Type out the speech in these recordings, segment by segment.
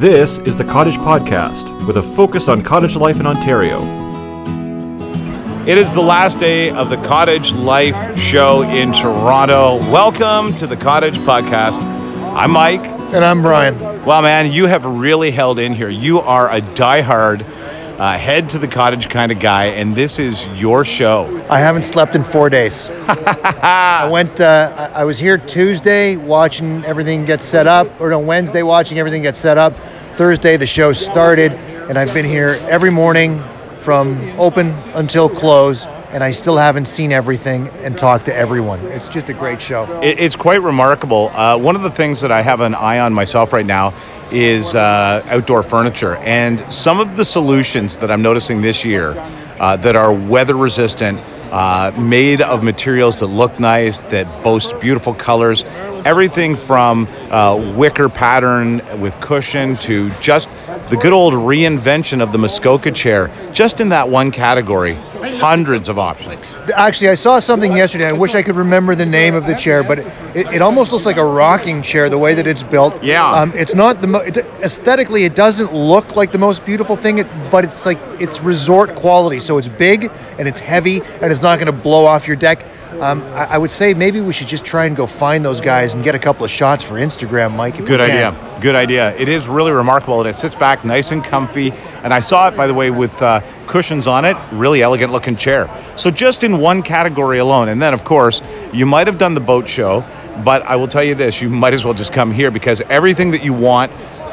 This is the Cottage Podcast, with a focus on cottage life in Ontario. It is the last day of the Cottage Life show in Toronto. Welcome to the Cottage Podcast. I'm Mike. And I'm Brian. Well, man, you have really held in here. You are a diehard, uh, head to the cottage kind of guy, and this is your show. I haven't slept in four days. I went. Uh, I I was here Tuesday watching everything get set up, or on Wednesday watching everything get set up. Thursday the show started, and I've been here every morning from open until close, and I still haven't seen everything and talked to everyone. It's just a great show. It, it's quite remarkable. Uh, one of the things that I have an eye on myself right now is uh, outdoor furniture, and some of the solutions that I'm noticing this year uh, that are weather resistant, uh, made of materials that look nice, that boast beautiful colors. Everything from uh, wicker pattern with cushion to just the good old reinvention of the Muskoka chair, just in that one category. Hundreds of options. Actually, I saw something yesterday. I wish I could remember the name of the chair, but it, it almost looks like a rocking chair the way that it's built. Yeah. Um, it's not the mo- it, aesthetically. It doesn't look like the most beautiful thing, but it's like it's resort quality. So it's big and it's heavy and it's not going to blow off your deck. Um, I, I would say maybe we should just try and go find those guys and get a couple of shots for Instagram, Mike. If Good we can. idea. Good idea. It is really remarkable, it sits back nice and comfy. And I saw it, by the way, with uh, cushions on it. Really elegant looking chair. So just in one category alone, and then of course you might have done the boat show, but I will tell you this: you might as well just come here because everything that you want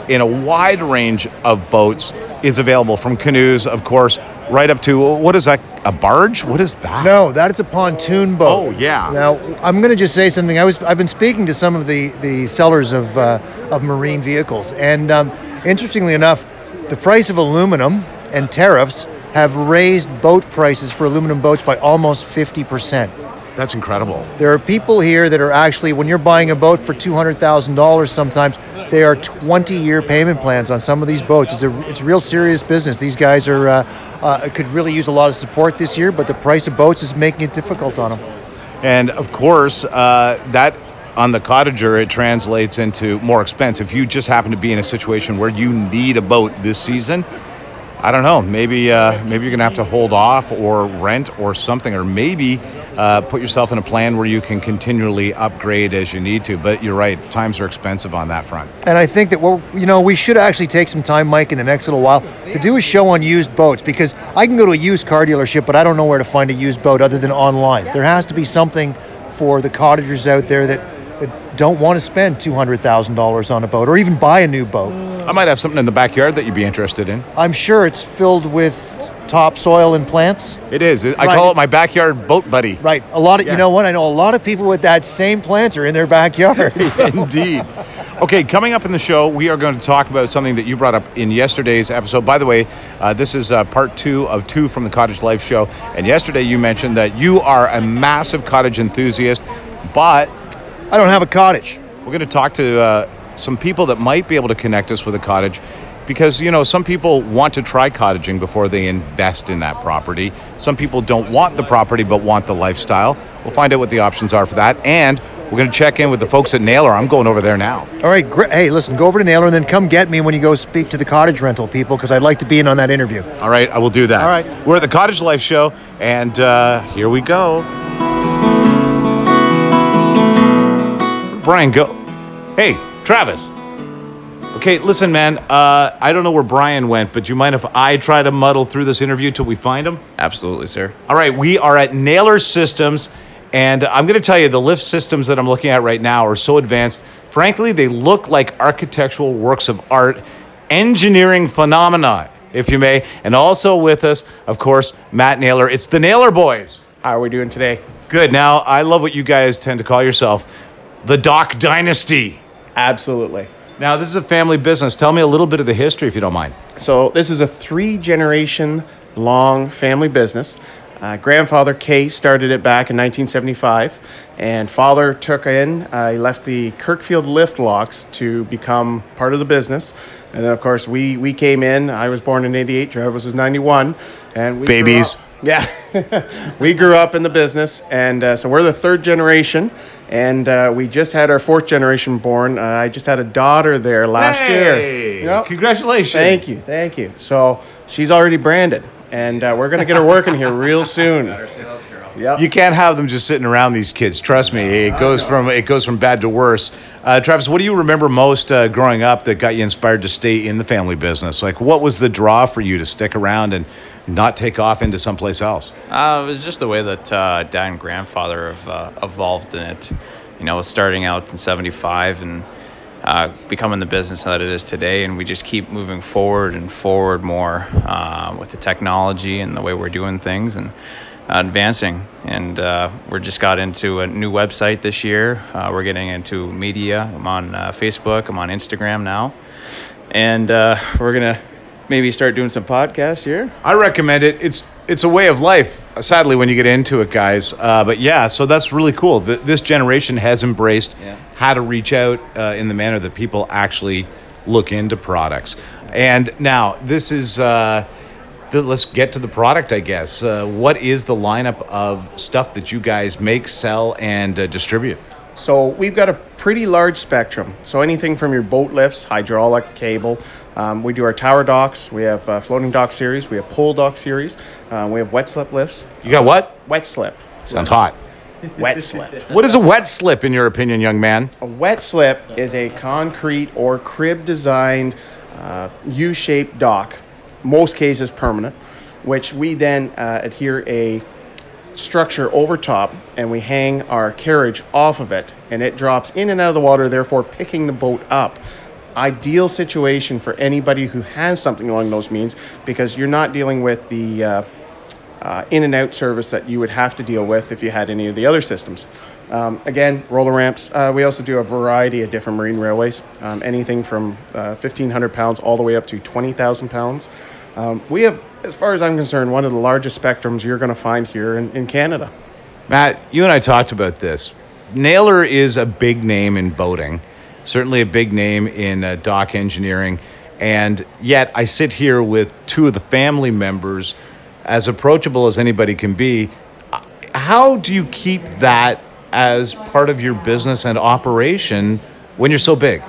in a wide range of boats is available from canoes, of course, right up to what is that? A barge? What is that? No, that is a pontoon boat. Oh, yeah. Now I'm going to just say something. I was I've been speaking to some of the the sellers of uh, of marine vehicles, and um, interestingly enough, the price of aluminum and tariffs have raised boat prices for aluminum boats by almost fifty percent. That's incredible. There are people here that are actually, when you're buying a boat for two hundred thousand dollars, sometimes they are twenty-year payment plans on some of these boats. It's a it's real serious business. These guys are uh, uh, could really use a lot of support this year, but the price of boats is making it difficult on them. And of course, uh, that on the cottager, it translates into more expense. If you just happen to be in a situation where you need a boat this season, I don't know. Maybe uh, maybe you're gonna have to hold off or rent or something, or maybe uh, put yourself in a plan where you can continually upgrade as you need to. But you're right, times are expensive on that front. And I think that we're, you know, we should actually take some time, Mike, in the next little while to do a show on used boats because I can go to a used car dealership, but I don't know where to find a used boat other than online. There has to be something for the cottagers out there that, that don't want to spend two hundred thousand dollars on a boat or even buy a new boat. I might have something in the backyard that you'd be interested in. I'm sure it's filled with topsoil and plants. It is. I Right. call it my backyard boat buddy. Right. A lot of you know what? I know a lot of people with that same planter in their backyards. Indeed. Okay, coming up in the show, we are going to talk about something that you brought up in yesterday's episode. By the way, uh, this is uh, part two of two from the Cottage Life show. And yesterday you mentioned that you are a massive cottage enthusiast, but I don't have a cottage. we're going to talk to uh, some people that might be able to connect us with a cottage because you know some people want to try cottaging before they invest in that property some people don't want the property but want the lifestyle we'll find out what the options are for that and we're going to check in with the folks at Naylor. I'm going over there now. All right, great. Hey, listen, go over to Naylor and then come get me when you go speak to the cottage rental people because I'd like to be in on that interview. All right, I will do that. All right. We're at the Cottage Life Show, and uh, here we go. Brian, go. Hey, Travis. Okay, listen, man. Uh, I don't know where Brian went, but do you mind if I try to muddle through this interview till we find him? Absolutely, sir. All right, we are at Naylor Systems, and I'm going to tell you the lift systems that I'm looking at right now are so advanced. Frankly, they look like architectural works of art, engineering phenomena, if you may. And also with us, of course, Matt Naylor. It's the Naylor Boys. How are we doing today? Good. Now, I love what you guys tend to call yourself the Dock Dynasty. Absolutely. Now, this is a family business. Tell me a little bit of the history, if you don't mind. So, this is a three generation long family business. Uh, grandfather Kay started it back in 1975, and father took in, uh, he left the Kirkfield lift locks to become part of the business. And then, of course, we, we came in. I was born in 88, Travis was 91. And we grew Babies. up- Yeah, we grew up in the business, and uh, so we're the third generation. And uh, we just had our fourth generation born. Uh, I just had a daughter there last Hey, year. Yep. Congratulations. Thank you, thank you. So she's already branded, and uh, we're gonna get her working here real soon. Yep. You can't have them just sitting around these kids. Trust me, it goes from it goes from bad to worse. Uh, Travis, what do you remember most uh, growing up that got you inspired to stay in the family business? Like, what was the draw for you to stick around and not take off into someplace else? Uh, it was just the way that uh, dad and grandfather have uh, evolved in it. You know, starting out in '75 and uh, becoming the business that it is today, and we just keep moving forward and forward more uh, with the technology and the way we're doing things and advancing. And uh, we're just got into a new website this year. Uh, we're getting into media. I'm on uh, Facebook. I'm on Instagram now, and uh, we're gonna maybe start doing some podcasts here. I recommend it. It's it's a way of life. Sadly, when you get into it, guys. Uh, but yeah, so that's really cool. Th- this generation has embraced Yeah. how to reach out uh, in the manner that people actually look into products. And now this is. Uh, the, let's get to the product, I guess. Uh, what is the lineup of stuff that you guys make, sell, and uh, distribute? So we've got a pretty large spectrum. So anything from your boat lifts, hydraulic, cable. Um, we do our tower docks. We have uh, floating dock series. We have pole dock series. Uh, we have wet slip lifts. You got what? Wet slip. Sounds hot. Wet slip. What is a wet slip, in your opinion, young man? A wet slip is a concrete or crib designed uh, U shaped dock, most cases permanent, which we then uh, adhere a structure over top and we hang our carriage off of it and it drops in and out of the water, therefore picking the boat up. Ideal situation for anybody who has something along those means because you're not dealing with the uh, uh, in and out service that you would have to deal with if you had any of the other systems. Um, again, roller ramps. Uh, we also do a variety of different marine railways, um, anything from uh, 1,500 pounds all the way up to 20,000 pounds. Um, we have, as far as I'm concerned, one of the largest spectrums you're going to find here in, in Canada. Matt, you and I talked about this. Naylor is a big name in boating, certainly a big name in uh, dock engineering, and yet I sit here with two of the family members, as approachable as anybody can be. Uh, How do you keep that as part of your business and operation when you're so big?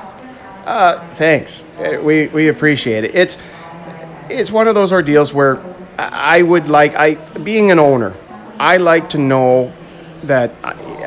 Thanks. Uh, We, we appreciate it. It's it's one of those ordeals where I would like I being an owner, I like to know that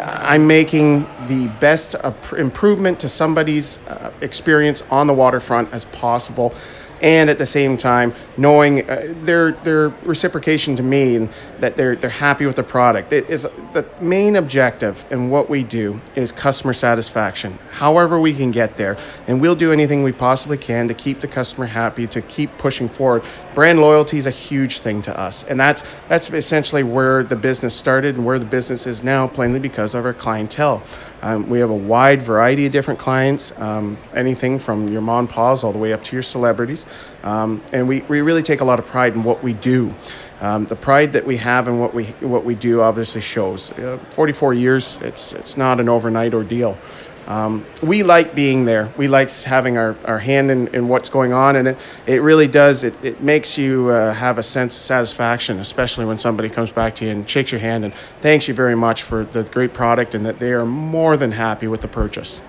I'm making the best improvement to somebody's uh, experience on the waterfront as possible. And at the same time, knowing uh, their their reciprocation to me and that they're they're happy with the product. It is the main objective in what we do is customer satisfaction. However we can get there, and we'll do anything we possibly can to keep the customer happy, to keep pushing forward. Brand loyalty is a huge thing to us, and that's that's essentially where the business started and where the business is now, plainly because of our clientele. Um, we have a wide variety of different clients, um, anything from your mom and pa's all the way up to your celebrities. Um, and we, we really take a lot of pride in what we do. Um, the pride that we have in what we what we do obviously shows. Uh, 44 years, it's it's not an overnight ordeal. Um, we like being there. We like having our, our hand in, in what's going on, and it, it really does. It, it makes you uh, have a sense of satisfaction, especially when somebody comes back to you and shakes your hand and thanks you very much for the great product and that they are more than happy with the purchase.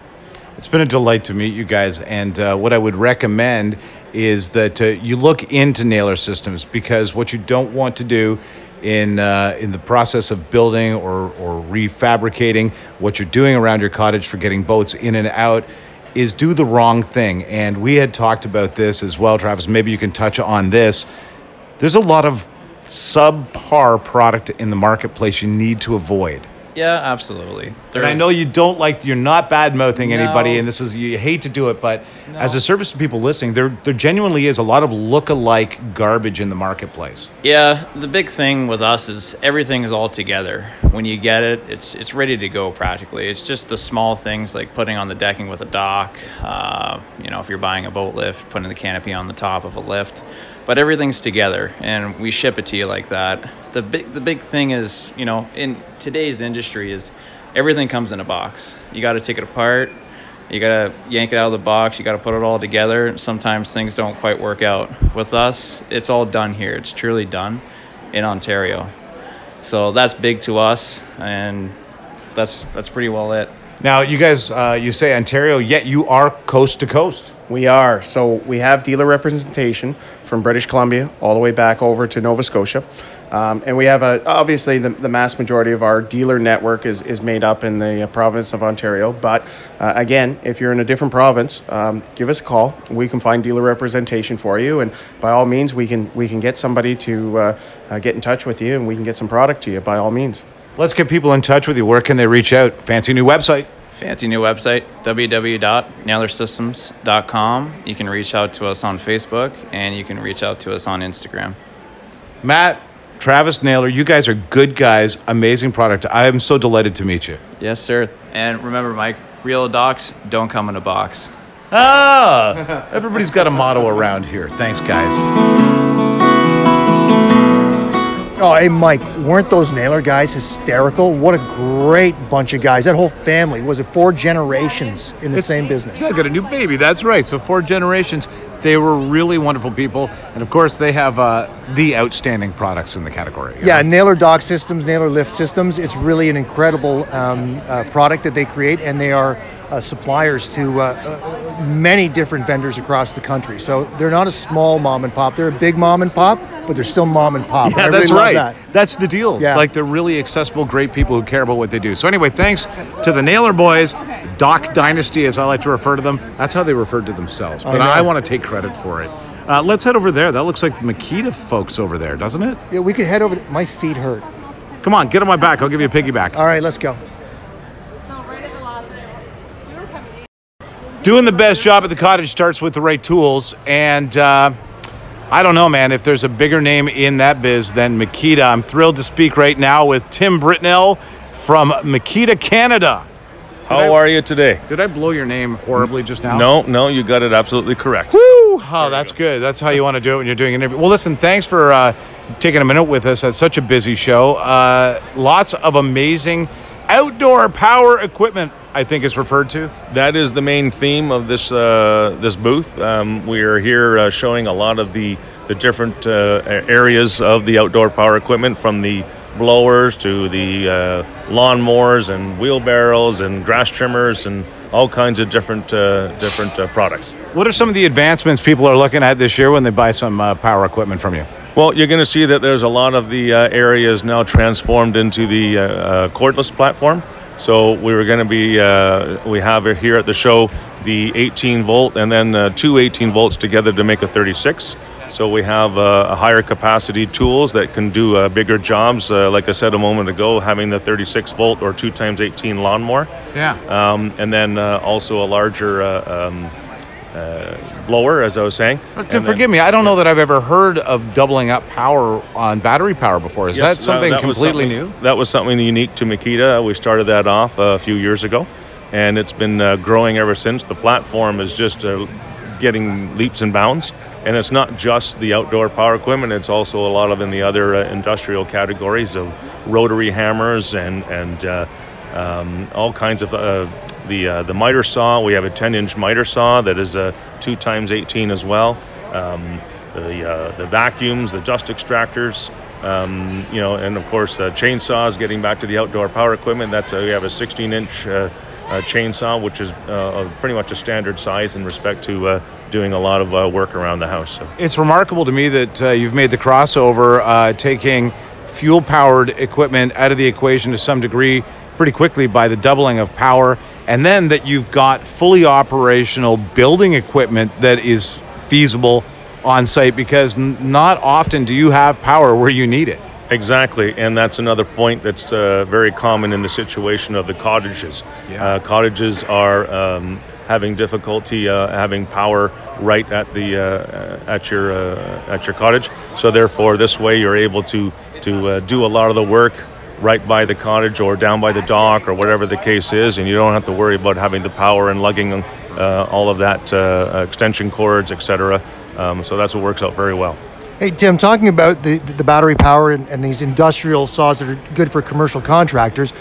It's been a delight to meet you guys, and uh, what I would recommend is that uh, you look into Naylor Systems because what you don't want to do in uh, in the process of building or or refabricating what you're doing around your cottage for getting boats in and out is do the wrong thing. And we had talked about this as well, Travis. Maybe you can touch on this. There's a lot of subpar product in the marketplace you need to avoid. Yeah, absolutely. And I know you don't like you're not bad mouthing anybody, and this is you hate to do it, but as a service to people listening, there there genuinely is a lot of look-alike garbage in the marketplace. Yeah, the big thing with us is everything is all together. When you get it, it's it's ready to go practically. It's just the small things like putting on the decking with a dock. Uh, you know, if you're buying a boat lift, putting the canopy on the top of a lift, but everything's together, and we ship it to you like that. The big the big thing is, you know, in today's industry is everything comes in a box. You got to take it apart. You gotta yank it out of the box. You gotta put it all together. Sometimes things don't quite work out. With us, it's all done here. It's truly done in Ontario. So that's big to us, and that's that's pretty well it. Now, you guys, uh, you say Ontario, yet you are coast to coast. We are. So we have dealer representation from British Columbia all the way back over to Nova Scotia. Um, and we have a, obviously the, the mass majority of our dealer network is, is made up in the uh, province of Ontario. But uh, again, if you're in a different province, um, give us a call. We can find dealer representation for you. And by all means, we can, we can get somebody to uh, uh, get in touch with you and we can get some product to you by all means. Let's get people in touch with you. Where can they reach out? Fancy new website. Fancy new website, www.naylorsystems.com. You can reach out to us on Facebook and you can reach out to us on Instagram. Matt, Travis Naylor, you guys are good guys. Amazing product. I am so delighted to meet you. Yes, sir. And remember, Mike, real docks don't come in a box. Ah, everybody's got a motto around here. Thanks, guys. Oh, hey, Mike, weren't those Naylor guys hysterical? What a great bunch of guys. That whole family, was it four generations in the It's- same business? Yeah, got a new baby. That's right. So four generations. They were really wonderful people, and of course, they have uh, the outstanding products in the category. Yeah, know? Naylor Dock Systems, Naylor Lift Systems. It's really an incredible um, uh, product that they create, and they are uh, suppliers to uh, uh, many different vendors across the country. So they're not a small mom and pop. They're a big mom and pop, but they're still mom and pop. Yeah, I really that's right. that. That's the deal. Yeah. Like they're really accessible, great people who care about what they do. So anyway, thanks to the Naylor boys, Dock Dynasty, as I like to refer to them. That's how they referred to themselves. But know. I, want to take credit for it. Uh, let's head over there. That looks like the Makita folks over there, doesn't it? Yeah, we could head over. My feet hurt. Come on, get on my back. I'll give you a piggyback. All right, let's go. So right at the last we were coming Doing the best job at the cottage starts with the right tools. And uh, I don't know, man, if there's a bigger name in that biz than Makita. I'm thrilled to speak right now with Tim Britnell from Makita Canada. How are you today? Did I blow your name horribly just now? No, no, you got it absolutely correct. Woo! Oh, that's good. That's how you want to do it when you're doing an interview. Well, listen, thanks for uh, taking a minute with us at such a busy show. Uh, lots of amazing outdoor power equipment, I think it's referred to. That is the main theme of this uh, this booth. Um, we are here uh, showing a lot of the the different uh, areas of the outdoor power equipment, from the blowers to the uh, lawnmowers and wheelbarrows and grass trimmers and all kinds of different uh, different uh, products. What are some of the advancements people are looking at this year when they buy some uh, power equipment from you? Well, you're going to see that there's a lot of the uh, areas now transformed into the cordless platform. So we were going to be, uh, we have here at the show the 18 volt and then uh, two 18 volts together to make a 36. So we have uh, a higher capacity tools that can do uh, bigger jobs. Uh, like I said a moment ago, having the 36 volt or two times 18 lawnmower, Yeah. um, and then uh, also a larger uh, um, uh, blower, as I was saying. Tim, then- forgive me. I don't know that I've ever heard of doubling up power on battery power before. Is Yes, that something was completely something- new? That was something unique to Makita. We started that off a few years ago, and it's been uh, growing ever since. The platform is just uh, getting leaps and bounds, and it's not just the outdoor power equipment. It's also a lot of in the other uh, industrial categories of rotary hammers and and uh, um, all kinds of. Uh, the, uh, the miter saw, we have a 10 inch miter saw that is a 2 times 18 as well. Um, the, uh, the vacuums, the dust extractors, um, you know, and of course uh, chainsaws. Getting back to the outdoor power equipment, that's a, we have a 16-inch uh, uh, chainsaw, which is uh, pretty much a standard size in respect to uh, doing a lot of uh, work around the house. So. It's remarkable to me that uh, you've made the crossover, uh, taking fuel powered equipment out of the equation to some degree pretty quickly by the doubling of power, and then that you've got fully operational building equipment that is feasible on site because not often do you have power where you need it. Exactly, and that's another point that's uh, very common in the situation of the cottages. Yeah. Uh, cottages are um, having difficulty uh, having power right at the uh, at your uh, at your cottage. So therefore, this way you're able to to uh, do a lot of the work right by the cottage or down by the dock or whatever the case is, and you don't have to worry about having the power and lugging uh, all of that uh, extension cords, etc. Um, so that's what works out very well. Hey Tim, talking about the the battery power and, and these industrial saws that are good for commercial contractors,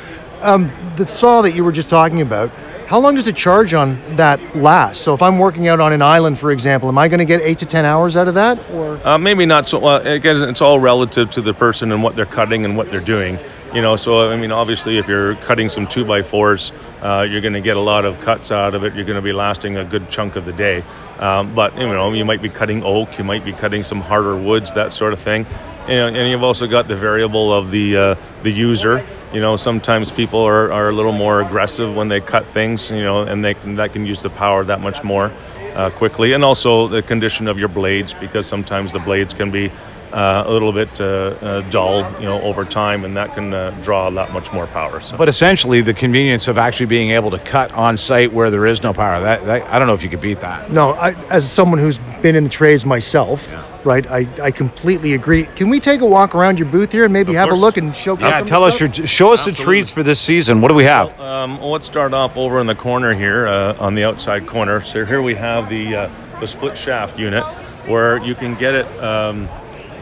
um, the saw that you were just talking about, how long does a charge on that last? So if I'm working out on an island, for example, am I going to get eight to ten hours out of that, or Uh, maybe not so. Well, again, it's all relative to the person and what they're cutting and what they're doing. You know, so I mean, obviously, if you're cutting some two by fours, uh, you're going to get a lot of cuts out of it. You're going to be lasting a good chunk of the day. Um, but you know, you might be cutting oak, you might be cutting some harder woods, that sort of thing. And, and you've also got the variable of the uh, the user. You know, sometimes people are, are a little more aggressive when they cut things. You know, and they can, that can use the power that much more uh, quickly, and also the condition of your blades because sometimes the blades can be uh, a little bit uh, uh, dull, you know, over time, and that can uh, draw a lot much more power. So. But essentially, the convenience of actually being able to cut on site where there is no power, that, that I don't know if you could beat that. No, I, as someone who's been in the trades myself, right, I, I completely agree. Can we take a walk around your booth here and maybe Of have a look and showcase Yeah, some tell us the your show us the treats for this season. What do we have? Um, well, let's start off over in the corner here, uh, on the outside corner. So here we have the uh, the split shaft unit, where you can get it um,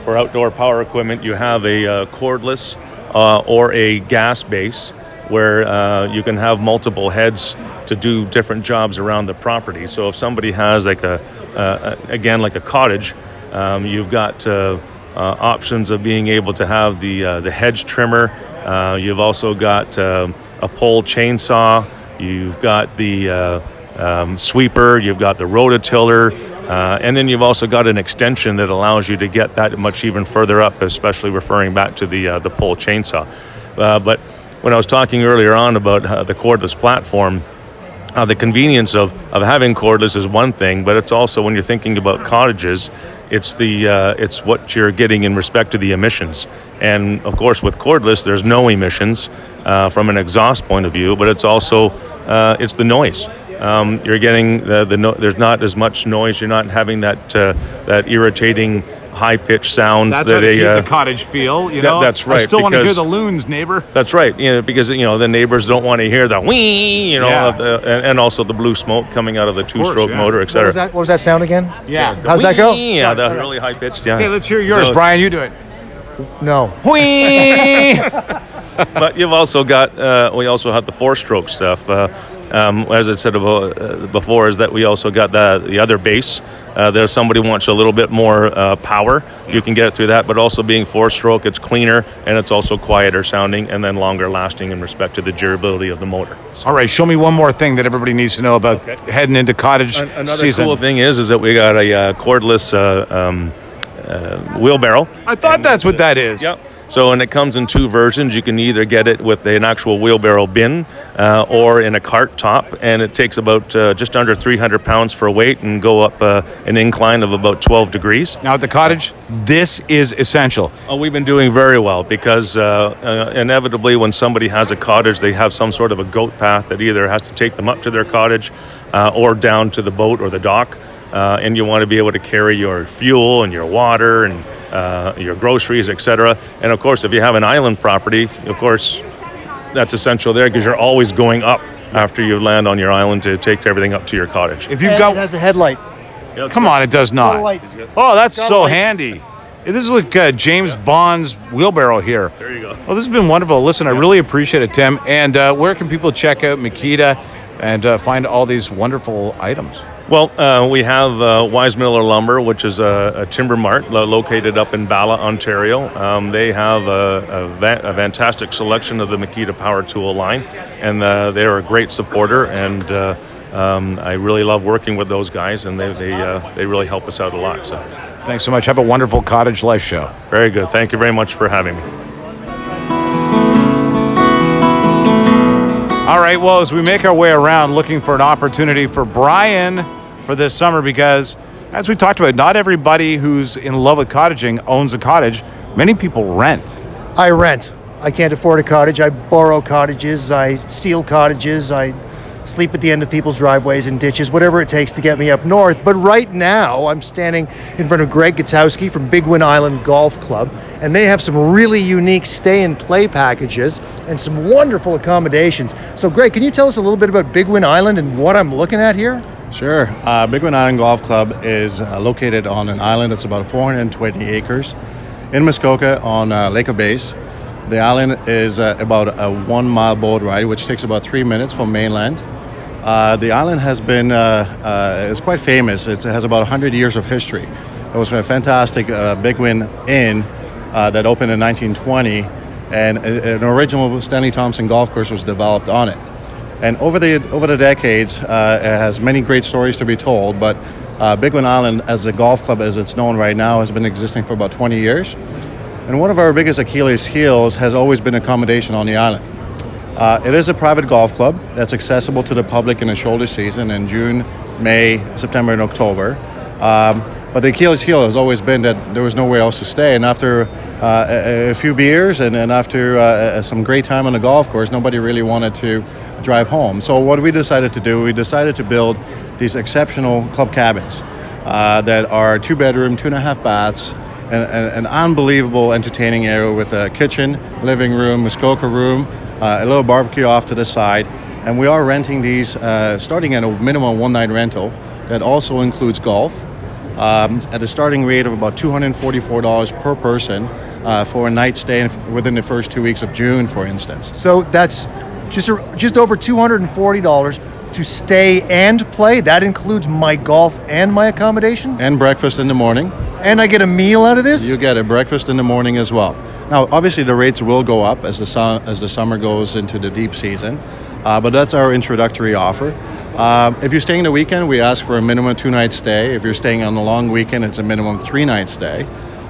for outdoor power equipment. You have a uh, cordless uh, or a gas base, where uh, you can have multiple heads to do different jobs around the property. So if somebody has like a uh, again like a cottage, um, you've got uh, uh, options of being able to have the uh, the hedge trimmer. Uh, you've also got uh, a pole chainsaw. You've got the uh, um, sweeper. You've got the rototiller, uh, and then you've also got an extension that allows you to get that much even further up, especially referring back to the uh, the pole chainsaw. Uh, but when I was talking earlier on about uh, the cordless platform, uh, the convenience of, of having cordless is one thing, but it's also when you're thinking about cottages, it's the uh, it's what you're getting in respect to the emissions. And of course, with cordless, there's no emissions uh, from an exhaust point of view, but it's also uh, it's the noise. Um, you're getting the, the no, there's not as much noise. You're not having that uh, that irritating high pitched sound That's that how to a, keep uh, the cottage feel, you that- know? that's I right, still want to hear the loons, neighbor. That's right. You know, because you know the neighbors don't want to hear the wee, you know, Yeah. the, and, and also the blue smoke coming out of the two-stroke yeah. motor, etc. that, what was that sound again? Yeah. How's that go? Yeah, the really high pitched. Yeah. Hey, let's hear yours, So- Brian. You do it. No. Whee! but you've also got uh, we also have the four-stroke stuff. Uh, um, as I said uh, before, is that we also got the the other base. Uh, there's somebody wants a little bit more uh, power, you can get it through that. But also being four-stroke, it's cleaner and it's also quieter sounding and then longer lasting in respect to the durability of the motor. All right, show me one more thing that everybody needs to know about Okay. heading into cottage An- Another season. cool thing is, is that we got a uh, cordless uh, um, uh, wheelbarrow. I thought that's what that is. Yep. So, and it comes in two versions. You can either get it with an actual wheelbarrow bin uh, or in a cart top, and it takes about uh, just under 300 pounds for weight and go up uh, an incline of about 12 degrees. Now at the cottage, this is essential. Oh, we've been doing very well because uh, uh, inevitably, when somebody has a cottage, they have some sort of a goat path that either has to take them up to their cottage uh, or down to the boat or the dock. Uh, and you want to be able to carry your fuel and your water and uh, your groceries, etc. And of course, if you have an island property, of course, that's essential there because you're always going up after you land on your island to take everything up to your cottage. If you've got it has a headlight. Come on, it does not. Oh, that's Got a so light. handy. This is like uh, James Bond's wheelbarrow here. There you go. Well, this has been wonderful. Listen, I really appreciate it, Tim. And uh, where can people check out Makita and uh, find all these wonderful items? Well, uh, we have uh, Weismiller Lumber, which is a, a timber mart lo- located up in Bala, Ontario. Um, they have a, a, va- a fantastic selection of the Makita power tool line, and uh, they are a great supporter. And uh, um, I really love working with those guys, and they they, uh, they really help us out a lot. So, Thanks so much. Have a wonderful cottage life show. very good. Thank you very much for having me. All right, well, as we make our way around looking for an opportunity for Brian for this summer, because as we talked about, not everybody who's in love with cottaging owns a cottage. Many people rent. I rent. I can't afford a cottage. I borrow cottages. I steal cottages. I sleep at the end of people's driveways and ditches, whatever it takes to get me up north. But right now, I'm standing in front of Greg Gutowski from Big Win Island Golf Club, and they have some really unique stay and play packages and some wonderful accommodations. So, Greg, can you tell us a little bit about Big Win Island and what I'm looking at here? Sure. Uh, Big Win Island Golf Club is uh, located on an island that's about 420 acres in Muskoka on uh, Lake of Bays. The island is uh, about a one mile boat ride, which takes about three minutes from mainland. Uh, the island has been uh, uh, it's quite famous. It's, it has about 100 years of history. It was a fantastic Big Win Inn that opened in 1920 and an original Stanley Thompson golf course was developed on it. And over the over the decades, uh, it has many great stories to be told. But uh, Big Island, as a golf club as it's known right now, has been existing for about 20 years. And one of our biggest Achilles' heels has always been accommodation on the island. Uh, it is a private golf club that's accessible to the public in the shoulder season in June, May, September, and October. Um, but the Achilles' heel has always been that there was nowhere else to stay. And after uh, a, a few beers and, and after uh, some great time on the golf course, nobody really wanted to drive home. So what we decided to do, we decided to build these exceptional club cabins uh, that are two bedroom, two and a half baths, and, and an unbelievable entertaining area with a kitchen, living room, Muskoka room, uh, a little barbecue off to the side. And we are renting these uh, starting at a minimum one night rental that also includes golf um, at a starting rate of about $244 per person uh, for a night stay within the first two weeks of June, for instance. So that's just just over two hundred and forty dollars to stay and play. That includes my golf and my accommodation, And breakfast in the morning. and I get a meal out of this. You get a breakfast in the morning as well. Now, obviously, the rates will go up as the sun, as the summer goes into the deep season, uh, but that's our introductory offer. Um, if you're staying the weekend, we ask for a minimum two night stay. If you're staying on the long weekend, it's a minimum three night stay.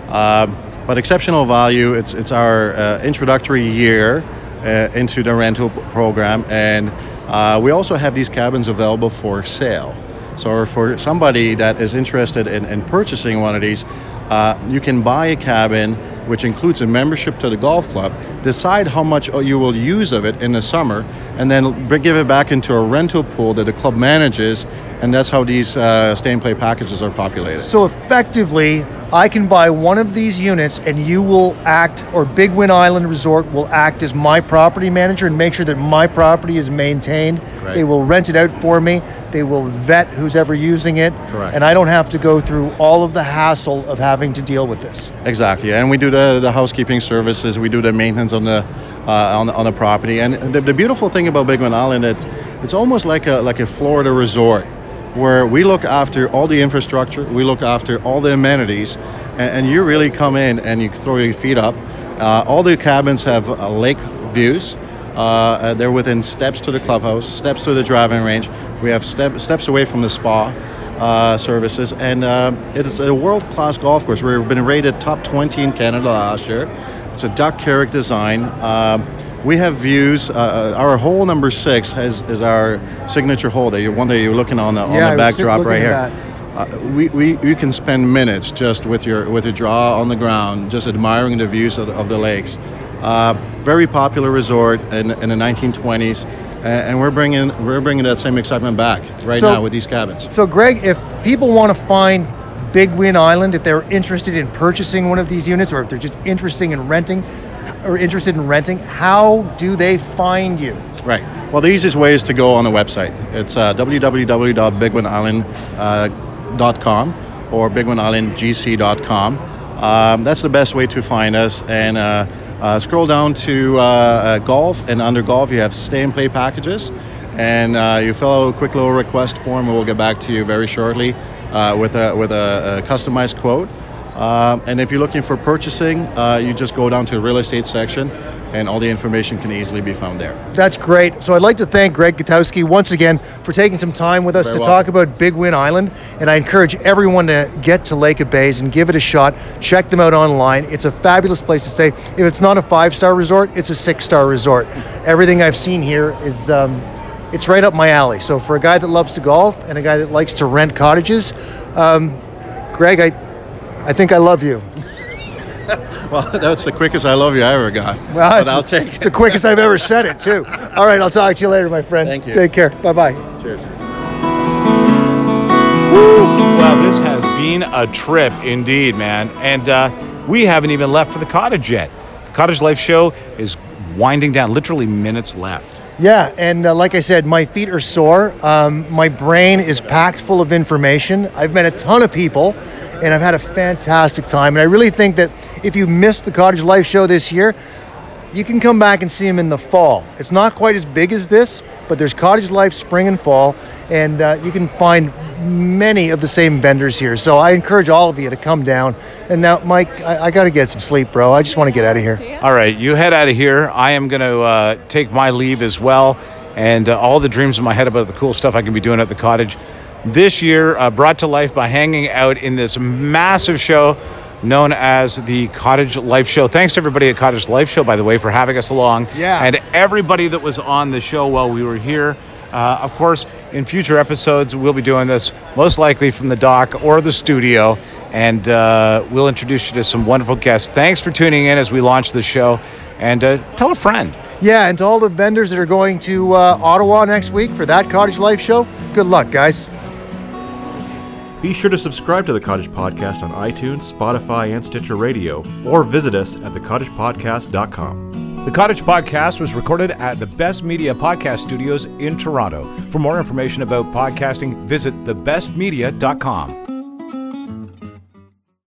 Um, but exceptional value. It's it's our uh, introductory year uh, into the rental program, and uh, we also have these cabins available for sale. So for somebody that is interested in, in purchasing one of these, uh, you can buy a cabin which includes a membership to the golf club, decide how much you will use of it in the summer, and then give it back into a rental pool that the club manages, and that's how these uh, stay and play packages are populated. So effectively, I can buy one of these units, and you will act, or Big Win Island Resort will act as my property manager and make sure that my property is maintained. Right. They will rent it out for me. They will vet who's ever using it, Correct. and I don't have to go through all of the hassle of having to deal with this. Exactly, and we do the, the housekeeping services. We do the maintenance on the uh, on, on the property. And the, the beautiful thing about Big Win Island, it's it's almost like a like a Florida resort, where we look after all the infrastructure, we look after all the amenities, and, and you really come in and you throw your feet up. Uh, all the cabins have uh, lake views. Uh, uh, they're within steps to the clubhouse, steps to the driving range. We have step, steps away from the spa uh, services, and it is a world-class golf course. We've been rated top 20 in Canada last year. It's a Doug Carrick design. Um, we have views. Uh, our hole number six has, is our signature hole. That you one that you're looking on the, on Yeah, the backdrop right here. Uh, we, we you can spend minutes just with your with your draw on the ground, just admiring the views of the, of the lakes. Uh, very popular resort in, in the 1920s, a- and we're bringing we're bringing that same excitement back right So- now with these cabins. So, Greg, if people want to find Big Win Island, if they're interested in purchasing one of these units, or if they're just interested in renting, or interested in renting, how do they find you? Right. Well, the easiest way is to go on the website. It's uh, www.bigwinisland.com or bigwinislandgc.com. Um, that's the best way to find us. And uh, uh, scroll down to uh, uh, golf, and under golf, you have stay and play packages. And uh, you fill out a quick little request form, and we'll get back to you very shortly uh, with a with a, a customized quote. Um, and if you're looking for purchasing, uh, you just go down to the real estate section, and all the information can easily be found there. That's great. So I'd like to thank Greg Gutowski once again for taking some time with us Very to welcome. talk about Big Win Island. And I encourage everyone to get to Lake of Bays and give it a shot. Check them out online. It's a fabulous place to stay. If it's not a five-star resort, it's a six-star resort. Everything I've seen here is um, it's right up my alley. So for a guy that loves to golf and a guy that likes to rent cottages, um, Greg, I I think I love you. Well, that's the quickest I love you I ever got. Well, but I'll take it's it. the quickest I've ever said it too. All right, I'll talk to you later, my friend. Thank you. Take care. Bye bye. Cheers. Well, this has been a trip indeed, man. And uh, we haven't even left for the cottage yet. The Cottage Life Show is winding down, literally minutes left. Yeah, and uh, like I said, my feet are sore. Um, my brain is packed full of information. I've met a ton of people, and I've had a fantastic time. And I really think that if you missed the Cottage Life show this year, you can come back and see them in the fall. It's not quite as big as this, but there's Cottage Life spring and fall, and uh, you can find many of the same vendors here. So I encourage all of you to come down. And now, Mike, I, I got to get some sleep, bro. I just want to get out of here. All right, you head out of here. I am going to uh, take my leave as well, and uh, all the dreams in my head about the cool stuff I can be doing at the cottage this year, uh, brought to life by hanging out in this massive show known as the Cottage Life Show. Thanks to everybody at Cottage Life Show, by the way, for having us along. Yeah. And everybody that was on the show while we were here. Uh, of course, in future episodes, we'll be doing this most likely from the dock or the studio, and uh, we'll introduce you to some wonderful guests. Thanks for tuning in as we launch the show, and uh, tell a friend. Yeah, and to all the vendors that are going to uh, Ottawa next week for that Cottage Life show, good luck, guys. Be sure to subscribe to the Cottage Podcast on iTunes, Spotify, and Stitcher Radio, or visit us at thecottagepodcast.com. The Cottage Podcast was recorded at the Best Media Podcast Studios in Toronto. For more information about podcasting, visit thebestmedia.com.